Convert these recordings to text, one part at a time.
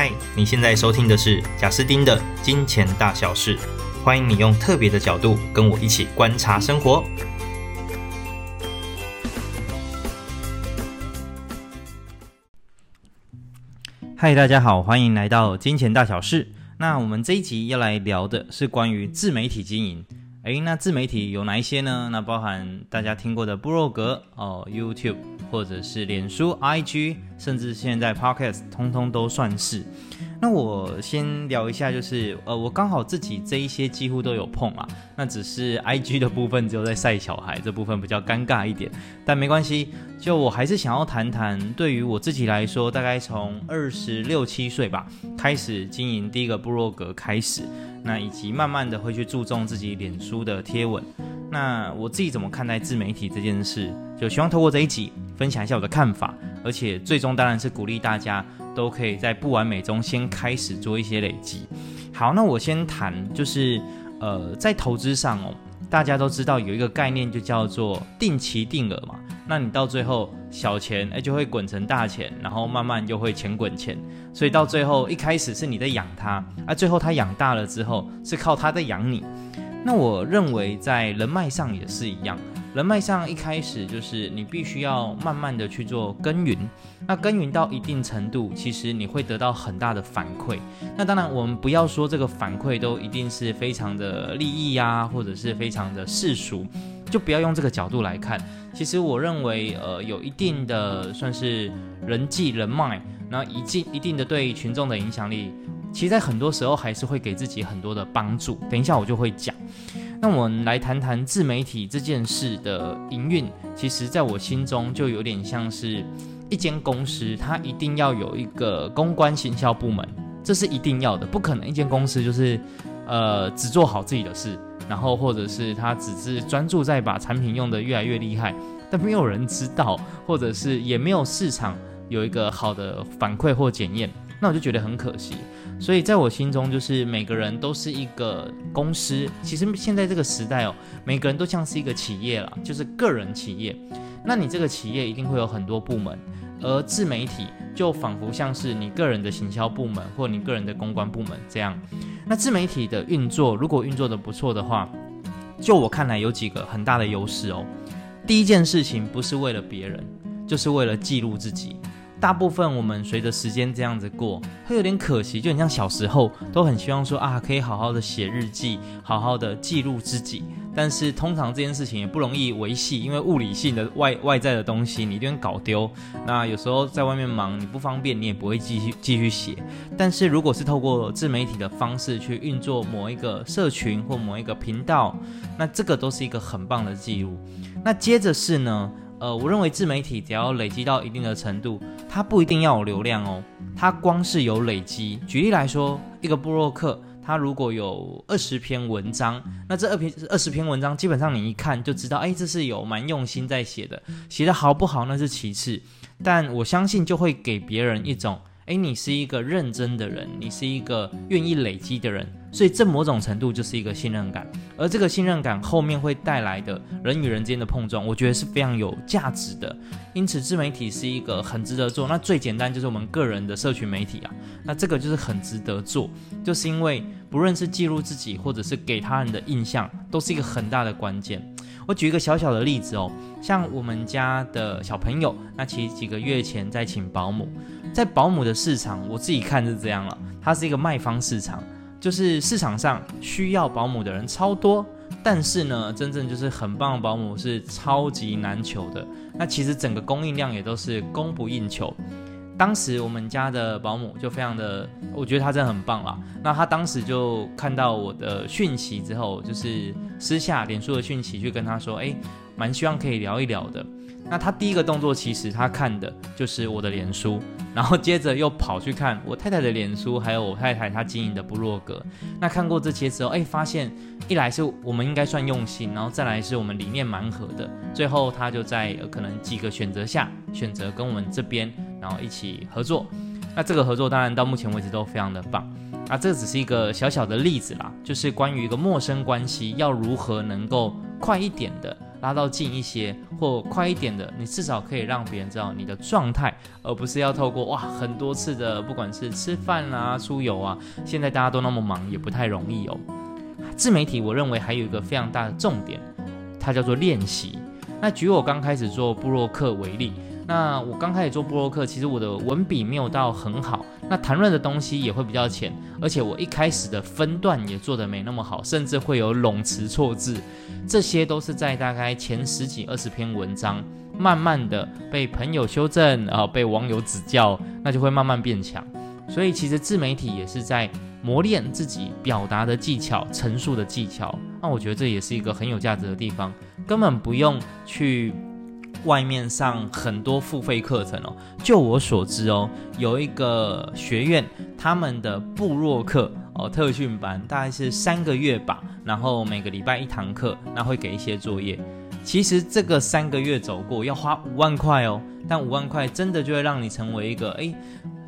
嗨，你现在收听的是贾斯丁的金钱大小事，欢迎你用特别的角度跟我一起观察生活。嗨，大家好，欢迎来到金钱大小事。那我们这一集要来聊的是关于自媒体经营。诶，那自媒体有哪一些呢？那包含大家听过的部落格哦，YouTube。或者是脸书、IG，甚至现在 Podcast，通通都算是。那我先聊一下，就是呃，我刚好自己这一些几乎都有碰啊。那只是 IG 的部分只有在晒小孩这部分比较尴尬一点，但没关系。就我还是想要谈谈，对于我自己来说，大概从二十六七岁吧开始经营第一个部落格开始，那以及慢慢的会去注重自己脸书的贴文。那我自己怎么看待自媒体这件事？就希望透过这一集分享一下我的看法，而且最终当然是鼓励大家。都可以在不完美中先开始做一些累积。好，那我先谈，就是呃，在投资上哦，大家都知道有一个概念，就叫做定期定额嘛。那你到最后小钱哎就会滚成大钱，然后慢慢就会钱滚钱。所以到最后一开始是你在养它，啊，最后它养大了之后是靠它在养你。那我认为在人脉上也是一样。人脉上一开始就是你必须要慢慢的去做耕耘，那耕耘到一定程度，其实你会得到很大的反馈。那当然，我们不要说这个反馈都一定是非常的利益呀，或者是非常的世俗，就不要用这个角度来看。其实我认为，呃，有一定的算是人际人脉，然后一定一定的对群众的影响力，其实在很多时候还是会给自己很多的帮助。等一下我就会讲。那我们来谈谈自媒体这件事的营运，其实在我心中就有点像是一间公司，它一定要有一个公关行销部门，这是一定要的，不可能一间公司就是呃只做好自己的事，然后或者是他只是专注在把产品用得越来越厉害，但没有人知道，或者是也没有市场有一个好的反馈或检验，那我就觉得很可惜。所以在我心中，就是每个人都是一个公司。其实现在这个时代哦，每个人都像是一个企业了，就是个人企业。那你这个企业一定会有很多部门，而自媒体就仿佛像是你个人的行销部门或你个人的公关部门这样。那自媒体的运作，如果运作得不错的话，就我看来有几个很大的优势哦。第一件事情不是为了别人，就是为了记录自己。大部分我们随着时间这样子过，会有点可惜，就很像小时候都很希望说啊，可以好好的写日记，好好的记录自己。但是通常这件事情也不容易维系，因为物理性的外外在的东西你一定搞丢。那有时候在外面忙，你不方便，你也不会继续继续写。但是如果是透过自媒体的方式去运作某一个社群或某一个频道，那这个都是一个很棒的记录。那接着是呢？呃，我认为自媒体只要累积到一定的程度，它不一定要有流量哦，它光是有累积。举例来说，一个部落客，他如果有二十篇文章，那这二篇二十篇文章，基本上你一看就知道，哎，这是有蛮用心在写的，写的好不好那是其次，但我相信就会给别人一种。诶，你是一个认真的人，你是一个愿意累积的人，所以这某种程度就是一个信任感，而这个信任感后面会带来的人与人之间的碰撞，我觉得是非常有价值的。因此，自媒体是一个很值得做。那最简单就是我们个人的社群媒体啊，那这个就是很值得做，就是因为不论是记录自己，或者是给他人的印象，都是一个很大的关键。我举一个小小的例子哦，像我们家的小朋友，那其实几个月前在请保姆，在保姆的市场，我自己看是这样了，它是一个卖方市场，就是市场上需要保姆的人超多，但是呢，真正就是很棒的保姆是超级难求的，那其实整个供应量也都是供不应求。当时我们家的保姆就非常的，我觉得她真的很棒啦。那她当时就看到我的讯息之后，就是私下脸书的讯息去跟她说，诶，蛮希望可以聊一聊的。那她第一个动作其实她看的就是我的脸书，然后接着又跑去看我太太的脸书，还有我太太她经营的部落格。那看过这些之后，诶，发现一来是我们应该算用心，然后再来是我们理念蛮合的。最后她就在可能几个选择下，选择跟我们这边。然后一起合作，那这个合作当然到目前为止都非常的棒。啊，这只是一个小小的例子啦，就是关于一个陌生关系要如何能够快一点的拉到近一些，或快一点的，你至少可以让别人知道你的状态，而不是要透过哇很多次的，不管是吃饭啊、出游啊，现在大家都那么忙，也不太容易哦。自媒体我认为还有一个非常大的重点，它叫做练习。那举我刚开始做布洛克为例。那我刚开始做布洛克，其实我的文笔没有到很好，那谈论的东西也会比较浅，而且我一开始的分段也做得没那么好，甚至会有冗词错字，这些都是在大概前十几二十篇文章，慢慢的被朋友修正，然后被网友指教，那就会慢慢变强。所以其实自媒体也是在磨练自己表达的技巧、陈述的技巧。那我觉得这也是一个很有价值的地方，根本不用去。外面上很多付费课程哦，就我所知哦，有一个学院，他们的部落课哦特训班大概是三个月吧，然后每个礼拜一堂课，那会给一些作业。其实这个三个月走过要花五万块哦，但五万块真的就会让你成为一个诶。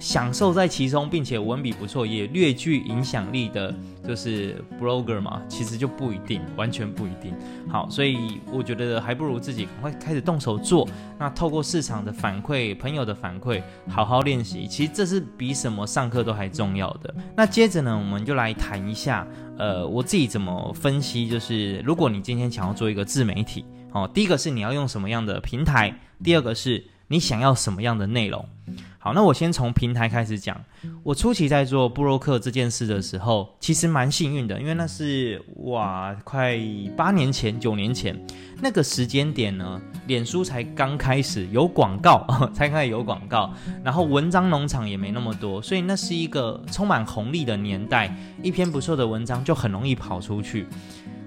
享受在其中，并且文笔不错，也略具影响力的，就是 blogger 嘛，其实就不一定，完全不一定。好，所以我觉得还不如自己赶快开始动手做。那透过市场的反馈、朋友的反馈，好好练习，其实这是比什么上课都还重要的。那接着呢，我们就来谈一下，呃，我自己怎么分析，就是如果你今天想要做一个自媒体，哦，第一个是你要用什么样的平台，第二个是你想要什么样的内容。好，那我先从平台开始讲。我初期在做布洛克这件事的时候，其实蛮幸运的，因为那是哇，快八年前、九年前那个时间点呢，脸书才刚开始有广告，才开始有广告，然后文章农场也没那么多，所以那是一个充满红利的年代，一篇不错的文章就很容易跑出去。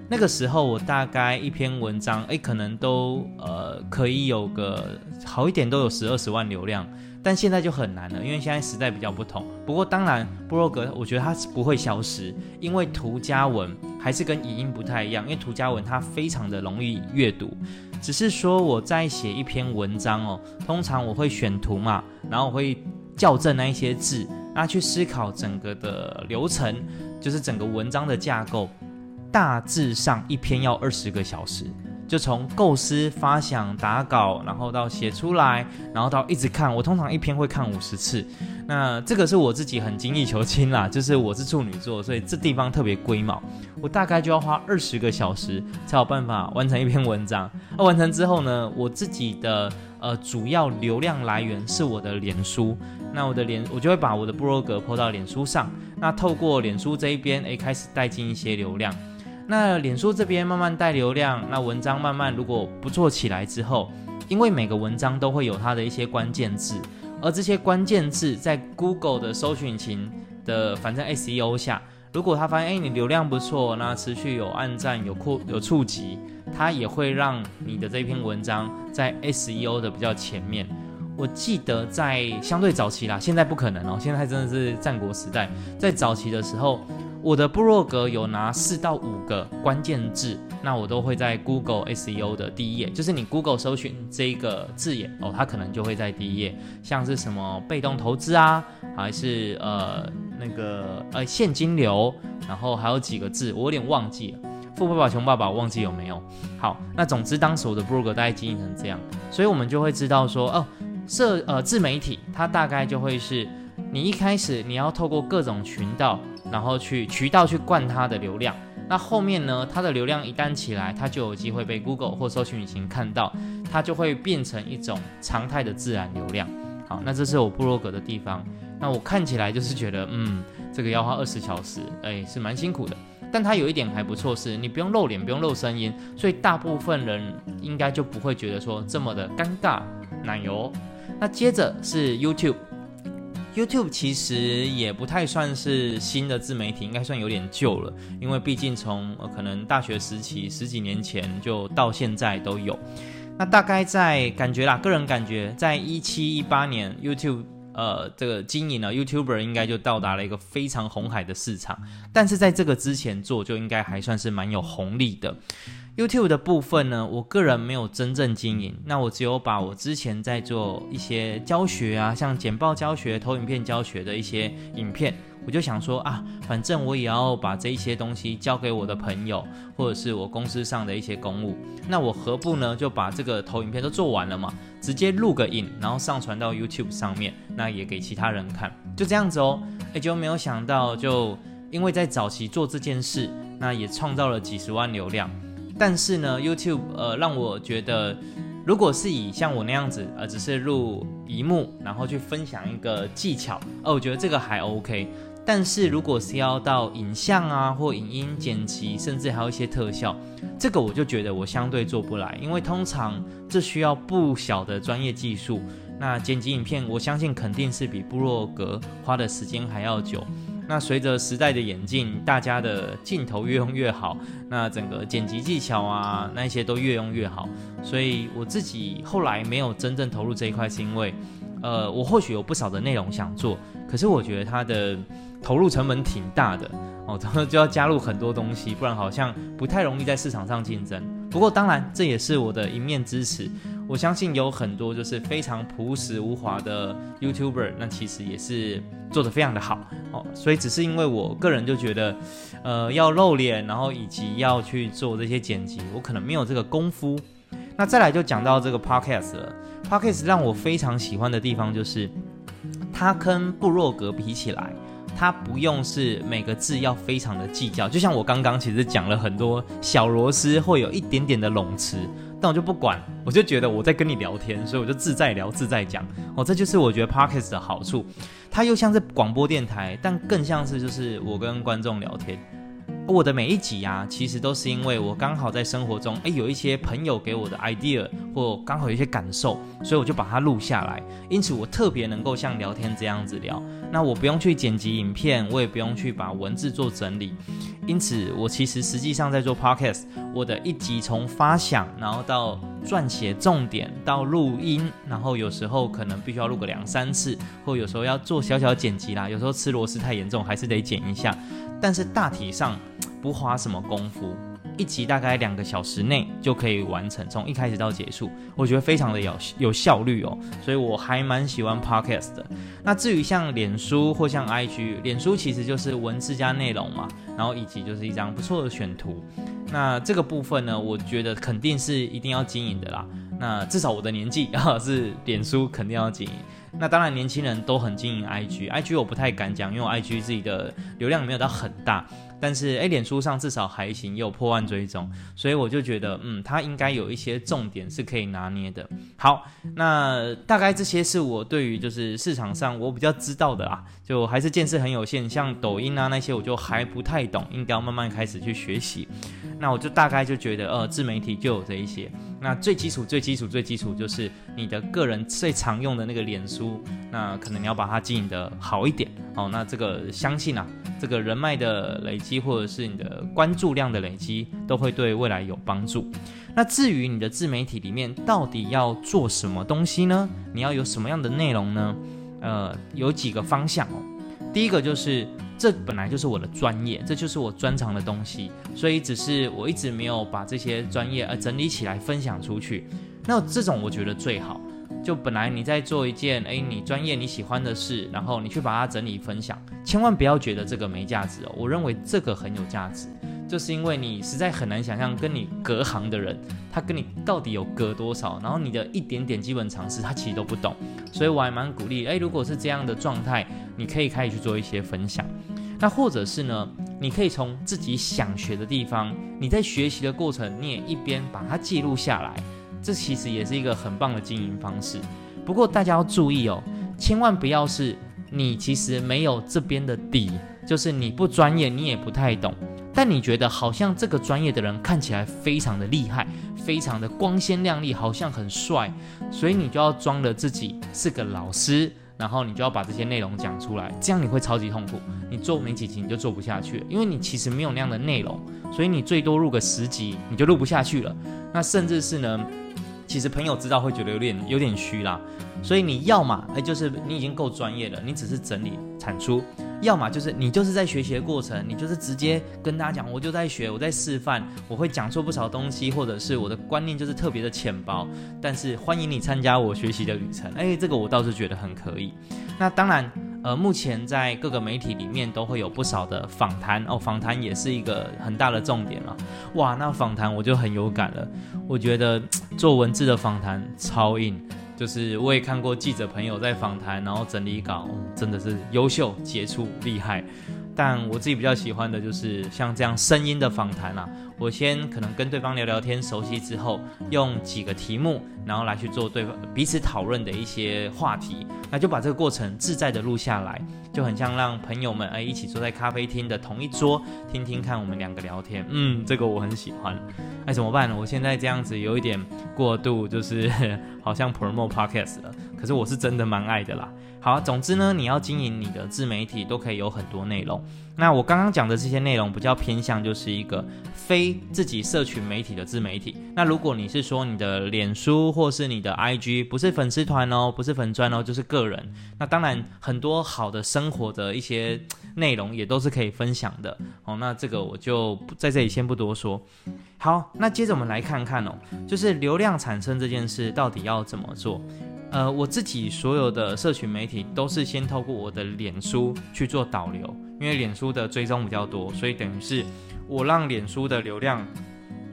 那个时候我大概一篇文章，诶，可能都呃可以有个好一点都有十二十万流量。但现在就很难了，因为现在时代比较不同。不过当然，部落格我觉得它是不会消失，因为图加文还是跟语音不太一样，因为图加文它非常的容易阅读。只是说我在写一篇文章哦，通常我会选图嘛，然后我会校正那一些字，那去思考整个的流程，就是整个文章的架构，大致上一篇要二十个小时。就从构思、发想、打稿，然后到写出来，然后到一直看。我通常一篇会看五十次。那这个是我自己很精益求精啦，就是我是处女座，所以这地方特别龟毛。我大概就要花二十个小时才有办法完成一篇文章。那完成之后呢，我自己的呃主要流量来源是我的脸书。那我的脸，我就会把我的部落格 po 到脸书上。那透过脸书这一边，诶，开始带进一些流量。那脸书这边慢慢带流量，那文章慢慢如果不做起来之后，因为每个文章都会有它的一些关键字，而这些关键字在 Google 的搜寻引擎的反正 SEO 下，如果他发现哎你流量不错，那持续有按赞有扩有触及，它也会让你的这篇文章在 SEO 的比较前面。我记得在相对早期啦，现在不可能哦，现在真的是战国时代，在早期的时候。我的部落格有拿四到五个关键字，那我都会在 Google SEO 的第一页，就是你 Google 搜寻这个字眼哦，它可能就会在第一页，像是什么被动投资啊，还是呃那个呃现金流，然后还有几个字我有点忘记了，富爸爸穷爸爸我忘记有没有。好，那总之当时我的部落格大概经营成这样，所以我们就会知道说哦，社呃自媒体它大概就会是你一开始你要透过各种渠道。然后去渠道去灌它的流量，那后面呢，它的流量一旦起来，它就有机会被 Google 或搜寻引擎看到，它就会变成一种常态的自然流量。好，那这是我部落格的地方。那我看起来就是觉得，嗯，这个要花二十小时，哎，是蛮辛苦的。但它有一点还不错，是你不用露脸，不用露声音，所以大部分人应该就不会觉得说这么的尴尬。奶油。那接着是 YouTube。YouTube 其实也不太算是新的自媒体，应该算有点旧了，因为毕竟从可能大学时期十几年前就到现在都有。那大概在感觉啦，个人感觉，在一七一八年，YouTube 呃这个经营呢，YouTuber 应该就到达了一个非常红海的市场。但是在这个之前做，就应该还算是蛮有红利的。YouTube 的部分呢，我个人没有真正经营，那我只有把我之前在做一些教学啊，像简报教学、投影片教学的一些影片，我就想说啊，反正我也要把这一些东西交给我的朋友，或者是我公司上的一些公务，那我何不呢就把这个投影片都做完了嘛，直接录个影，然后上传到 YouTube 上面，那也给其他人看，就这样子哦，也就没有想到，就因为在早期做这件事，那也创造了几十万流量。但是呢，YouTube 呃让我觉得，如果是以像我那样子呃只是录一幕，然后去分享一个技巧，呃，我觉得这个还 OK。但是如果是要到影像啊或影音剪辑，甚至还有一些特效，这个我就觉得我相对做不来，因为通常这需要不小的专业技术。那剪辑影片，我相信肯定是比部落格花的时间还要久。那随着时代的演进，大家的镜头越用越好，那整个剪辑技巧啊，那些都越用越好。所以我自己后来没有真正投入这一块，是因为，呃，我或许有不少的内容想做，可是我觉得它的投入成本挺大的哦，然后就要加入很多东西，不然好像不太容易在市场上竞争。不过当然，这也是我的一面之词。我相信有很多就是非常朴实无华的 YouTuber，那其实也是做得非常的好所以只是因为我个人就觉得，呃，要露脸，然后以及要去做这些剪辑，我可能没有这个功夫。那再来就讲到这个 Podcast 了。Podcast 让我非常喜欢的地方就是，它跟部落格比起来，它不用是每个字要非常的计较。就像我刚刚其实讲了很多小螺丝，会有一点点的冗词。但我就不管，我就觉得我在跟你聊天，所以我就自在聊、自在讲。哦，这就是我觉得 Podcast 的好处，它又像是广播电台，但更像是就是我跟观众聊天。我的每一集啊，其实都是因为我刚好在生活中，诶，有一些朋友给我的 idea，或刚好有一些感受，所以我就把它录下来。因此，我特别能够像聊天这样子聊。那我不用去剪辑影片，我也不用去把文字做整理。因此，我其实实际上在做 podcast，我的一集从发想，然后到撰写重点，到录音，然后有时候可能必须要录个两三次，或有时候要做小小剪辑啦。有时候吃螺丝太严重，还是得剪一下。但是大体上不花什么功夫，一集大概两个小时内就可以完成，从一开始到结束，我觉得非常的有有效率哦，所以我还蛮喜欢 podcast 的。那至于像脸书或像 IG，脸书其实就是文字加内容嘛，然后以及就是一张不错的选图。那这个部分呢，我觉得肯定是一定要经营的啦。那至少我的年纪啊，是脸书肯定要经营。那当然，年轻人都很经营 IG，IG 我不太敢讲，因为 IG 自己的流量没有到很大。但是，诶，脸书上至少还行，有破万追踪，所以我就觉得，嗯，它应该有一些重点是可以拿捏的。好，那大概这些是我对于就是市场上我比较知道的啊，就还是见识很有限，像抖音啊那些我就还不太懂，应该要慢慢开始去学习。那我就大概就觉得，呃，自媒体就有这一些。那最基础、最基础、最基础就是你的个人最常用的那个脸书，那可能你要把它经营得好一点。好，那这个相信啊，这个人脉的累积或者是你的关注量的累积，都会对未来有帮助。那至于你的自媒体里面到底要做什么东西呢？你要有什么样的内容呢？呃，有几个方向哦。第一个就是。这本来就是我的专业，这就是我专长的东西，所以只是我一直没有把这些专业呃整理起来分享出去。那这种我觉得最好，就本来你在做一件诶你专业你喜欢的事，然后你去把它整理分享，千万不要觉得这个没价值哦。我认为这个很有价值，就是因为你实在很难想象跟你隔行的人，他跟你到底有隔多少，然后你的一点点基本常识他其实都不懂，所以我还蛮鼓励诶，如果是这样的状态。你可以开始去做一些分享，那或者是呢，你可以从自己想学的地方，你在学习的过程，你也一边把它记录下来，这其实也是一个很棒的经营方式。不过大家要注意哦，千万不要是你其实没有这边的底，就是你不专业，你也不太懂，但你觉得好像这个专业的人看起来非常的厉害，非常的光鲜亮丽，好像很帅，所以你就要装的自己是个老师。然后你就要把这些内容讲出来，这样你会超级痛苦。你做没几集你就做不下去，因为你其实没有那样的内容，所以你最多录个十集你就录不下去了。那甚至是呢，其实朋友知道会觉得有点有点虚啦。所以你要嘛，哎，就是你已经够专业了，你只是整理产出；要么就是你就是在学习的过程，你就是直接跟大家讲，我就在学，我在示范，我会讲错不少东西，或者是我的观念就是特别的浅薄，但是欢迎你参加我学习的旅程。哎，这个我倒是觉得很可以。那当然，呃，目前在各个媒体里面都会有不少的访谈哦，访谈也是一个很大的重点了。哇，那访谈我就很有感了，我觉得做文字的访谈超硬。就是我也看过记者朋友在访谈，然后整理稿，真的是优秀、杰出、厉害。但我自己比较喜欢的就是像这样声音的访谈啊。我先可能跟对方聊聊天，熟悉之后，用几个题目，然后来去做对方彼此讨论的一些话题，那就把这个过程自在的录下来，就很像让朋友们哎一起坐在咖啡厅的同一桌，听听看我们两个聊天。嗯，这个我很喜欢。哎，怎么办呢？我现在这样子有一点过度，就是 好像 promote podcast 了，可是我是真的蛮爱的啦。好，总之呢，你要经营你的自媒体，都可以有很多内容。那我刚刚讲的这些内容比较偏向，就是一个非自己社群媒体的自媒体。那如果你是说你的脸书或是你的 IG，不是粉丝团哦，不是粉专哦，就是个人，那当然很多好的生活的一些内容也都是可以分享的哦。那这个我就在这里先不多说。好，那接着我们来看看哦，就是流量产生这件事到底要怎么做。呃，我自己所有的社群媒体都是先透过我的脸书去做导流，因为脸书的追踪比较多，所以等于是我让脸书的流量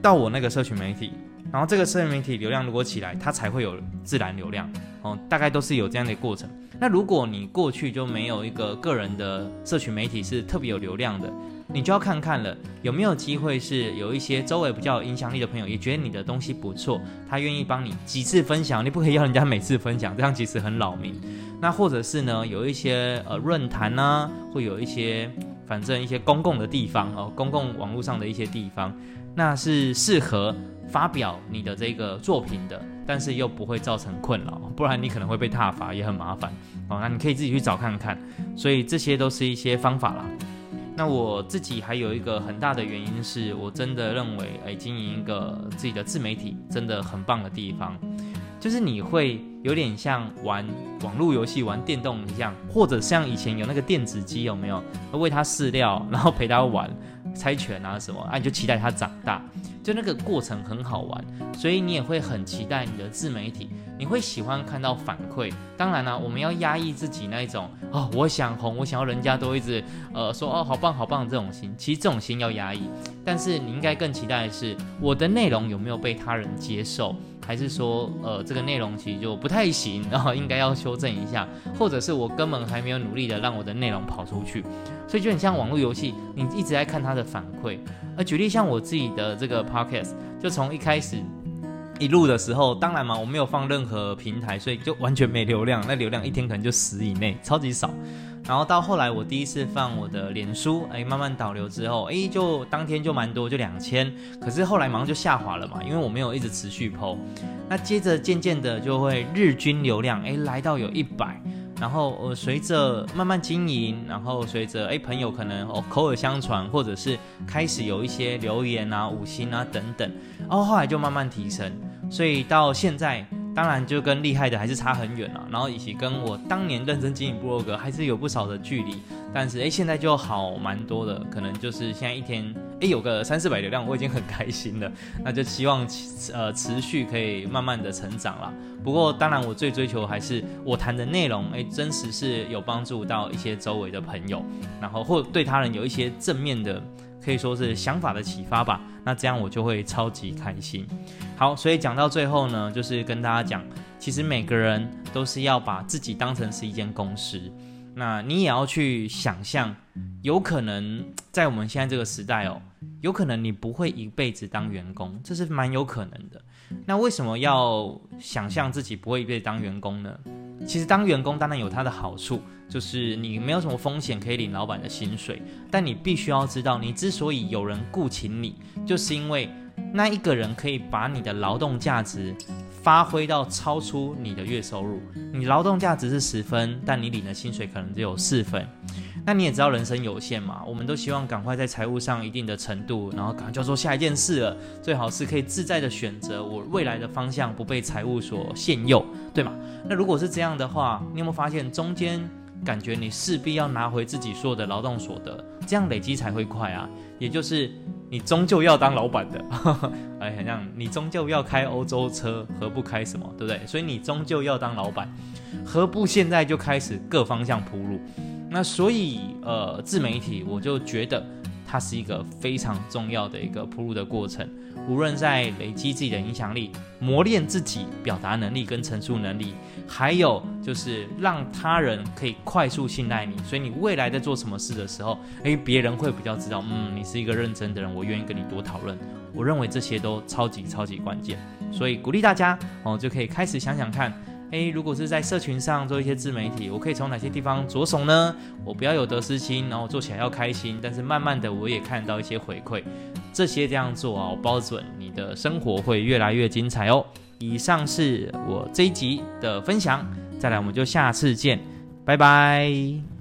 到我那个社群媒体，然后这个社群媒体流量如果起来，它才会有自然流量哦，大概都是有这样的过程。那如果你过去就没有一个个人的社群媒体是特别有流量的，你就要看看了，有没有机会是有一些周围比较有影响力的朋友也觉得你的东西不错，他愿意帮你几次分享，你不可以要人家每次分享，这样其实很扰民。那或者是呢，有一些呃论坛呢，会有一些反正一些公共的地方哦，公共网络上的一些地方，那是适合发表你的这个作品的，但是又不会造成困扰，不然你可能会被踏伐，也很麻烦哦。那你可以自己去找看看，所以这些都是一些方法啦。那我自己还有一个很大的原因是，我真的认为，哎，经营一个自己的自媒体真的很棒的地方，就是你会有点像玩网络游戏、玩电动一样，或者像以前有那个电子机，有没有？喂它饲料，然后陪它玩。猜拳啊什么啊，你就期待它长大，就那个过程很好玩，所以你也会很期待你的自媒体，你会喜欢看到反馈。当然呢、啊，我们要压抑自己那一种哦，我想红，我想要人家都一直呃说哦好棒好棒这种心，其实这种心要压抑。但是你应该更期待的是我的内容有没有被他人接受。还是说，呃，这个内容其实就不太行，然后应该要修正一下，或者是我根本还没有努力的让我的内容跑出去，所以就很像网络游戏，你一直在看它的反馈。而举例像我自己的这个 podcast，就从一开始一录的时候，当然嘛，我没有放任何平台，所以就完全没流量，那流量一天可能就十以内，超级少。然后到后来，我第一次放我的脸书，哎，慢慢导流之后，哎，就当天就蛮多，就两千。可是后来马上就下滑了嘛，因为我没有一直持续 po。那接着渐渐的就会日均流量，哎，来到有一百。然后我随着慢慢经营，然后随着哎朋友可能哦口耳相传，或者是开始有一些留言啊、五星啊等等，然后后来就慢慢提升，所以到现在。当然，就跟厉害的还是差很远了，然后以及跟我当年认真经营部落格还是有不少的距离，但是诶，现在就好蛮多的，可能就是现在一天诶有个三四百流量，我已经很开心了。那就希望呃持续可以慢慢的成长了。不过当然，我最追求还是我谈的内容诶，真实是有帮助到一些周围的朋友，然后或对他人有一些正面的。可以说是想法的启发吧，那这样我就会超级开心。好，所以讲到最后呢，就是跟大家讲，其实每个人都是要把自己当成是一间公司，那你也要去想象，有可能在我们现在这个时代哦，有可能你不会一辈子当员工，这是蛮有可能的。那为什么要想象自己不会一辈子当员工呢？其实当员工当然有它的好处，就是你没有什么风险可以领老板的薪水，但你必须要知道，你之所以有人雇请你，就是因为那一个人可以把你的劳动价值发挥到超出你的月收入。你劳动价值是十分，但你领的薪水可能只有四分。那你也知道人生有限嘛，我们都希望赶快在财务上一定的程度，然后赶快就做下一件事了。最好是可以自在的选择我未来的方向，不被财务所限诱，对吗？那如果是这样的话，你有没有发现中间感觉你势必要拿回自己所有的劳动所得，这样累积才会快啊。也就是你终究要当老板的，哎，很像你终究要开欧洲车，何不开什么，对不对？所以你终究要当老板，何不现在就开始各方向铺路？那所以，呃，自媒体我就觉得它是一个非常重要的一个铺路的过程。无论在累积自己的影响力、磨练自己表达能力跟陈述能力，还有就是让他人可以快速信赖你，所以你未来在做什么事的时候，诶，别人会比较知道，嗯，你是一个认真的人，我愿意跟你多讨论。我认为这些都超级超级关键，所以鼓励大家哦，就可以开始想想看。诶，如果是在社群上做一些自媒体，我可以从哪些地方着手呢？我不要有得失心，然后做起来要开心。但是慢慢的，我也看到一些回馈，这些这样做啊，我保准你的生活会越来越精彩哦。以上是我这一集的分享，再来我们就下次见，拜拜。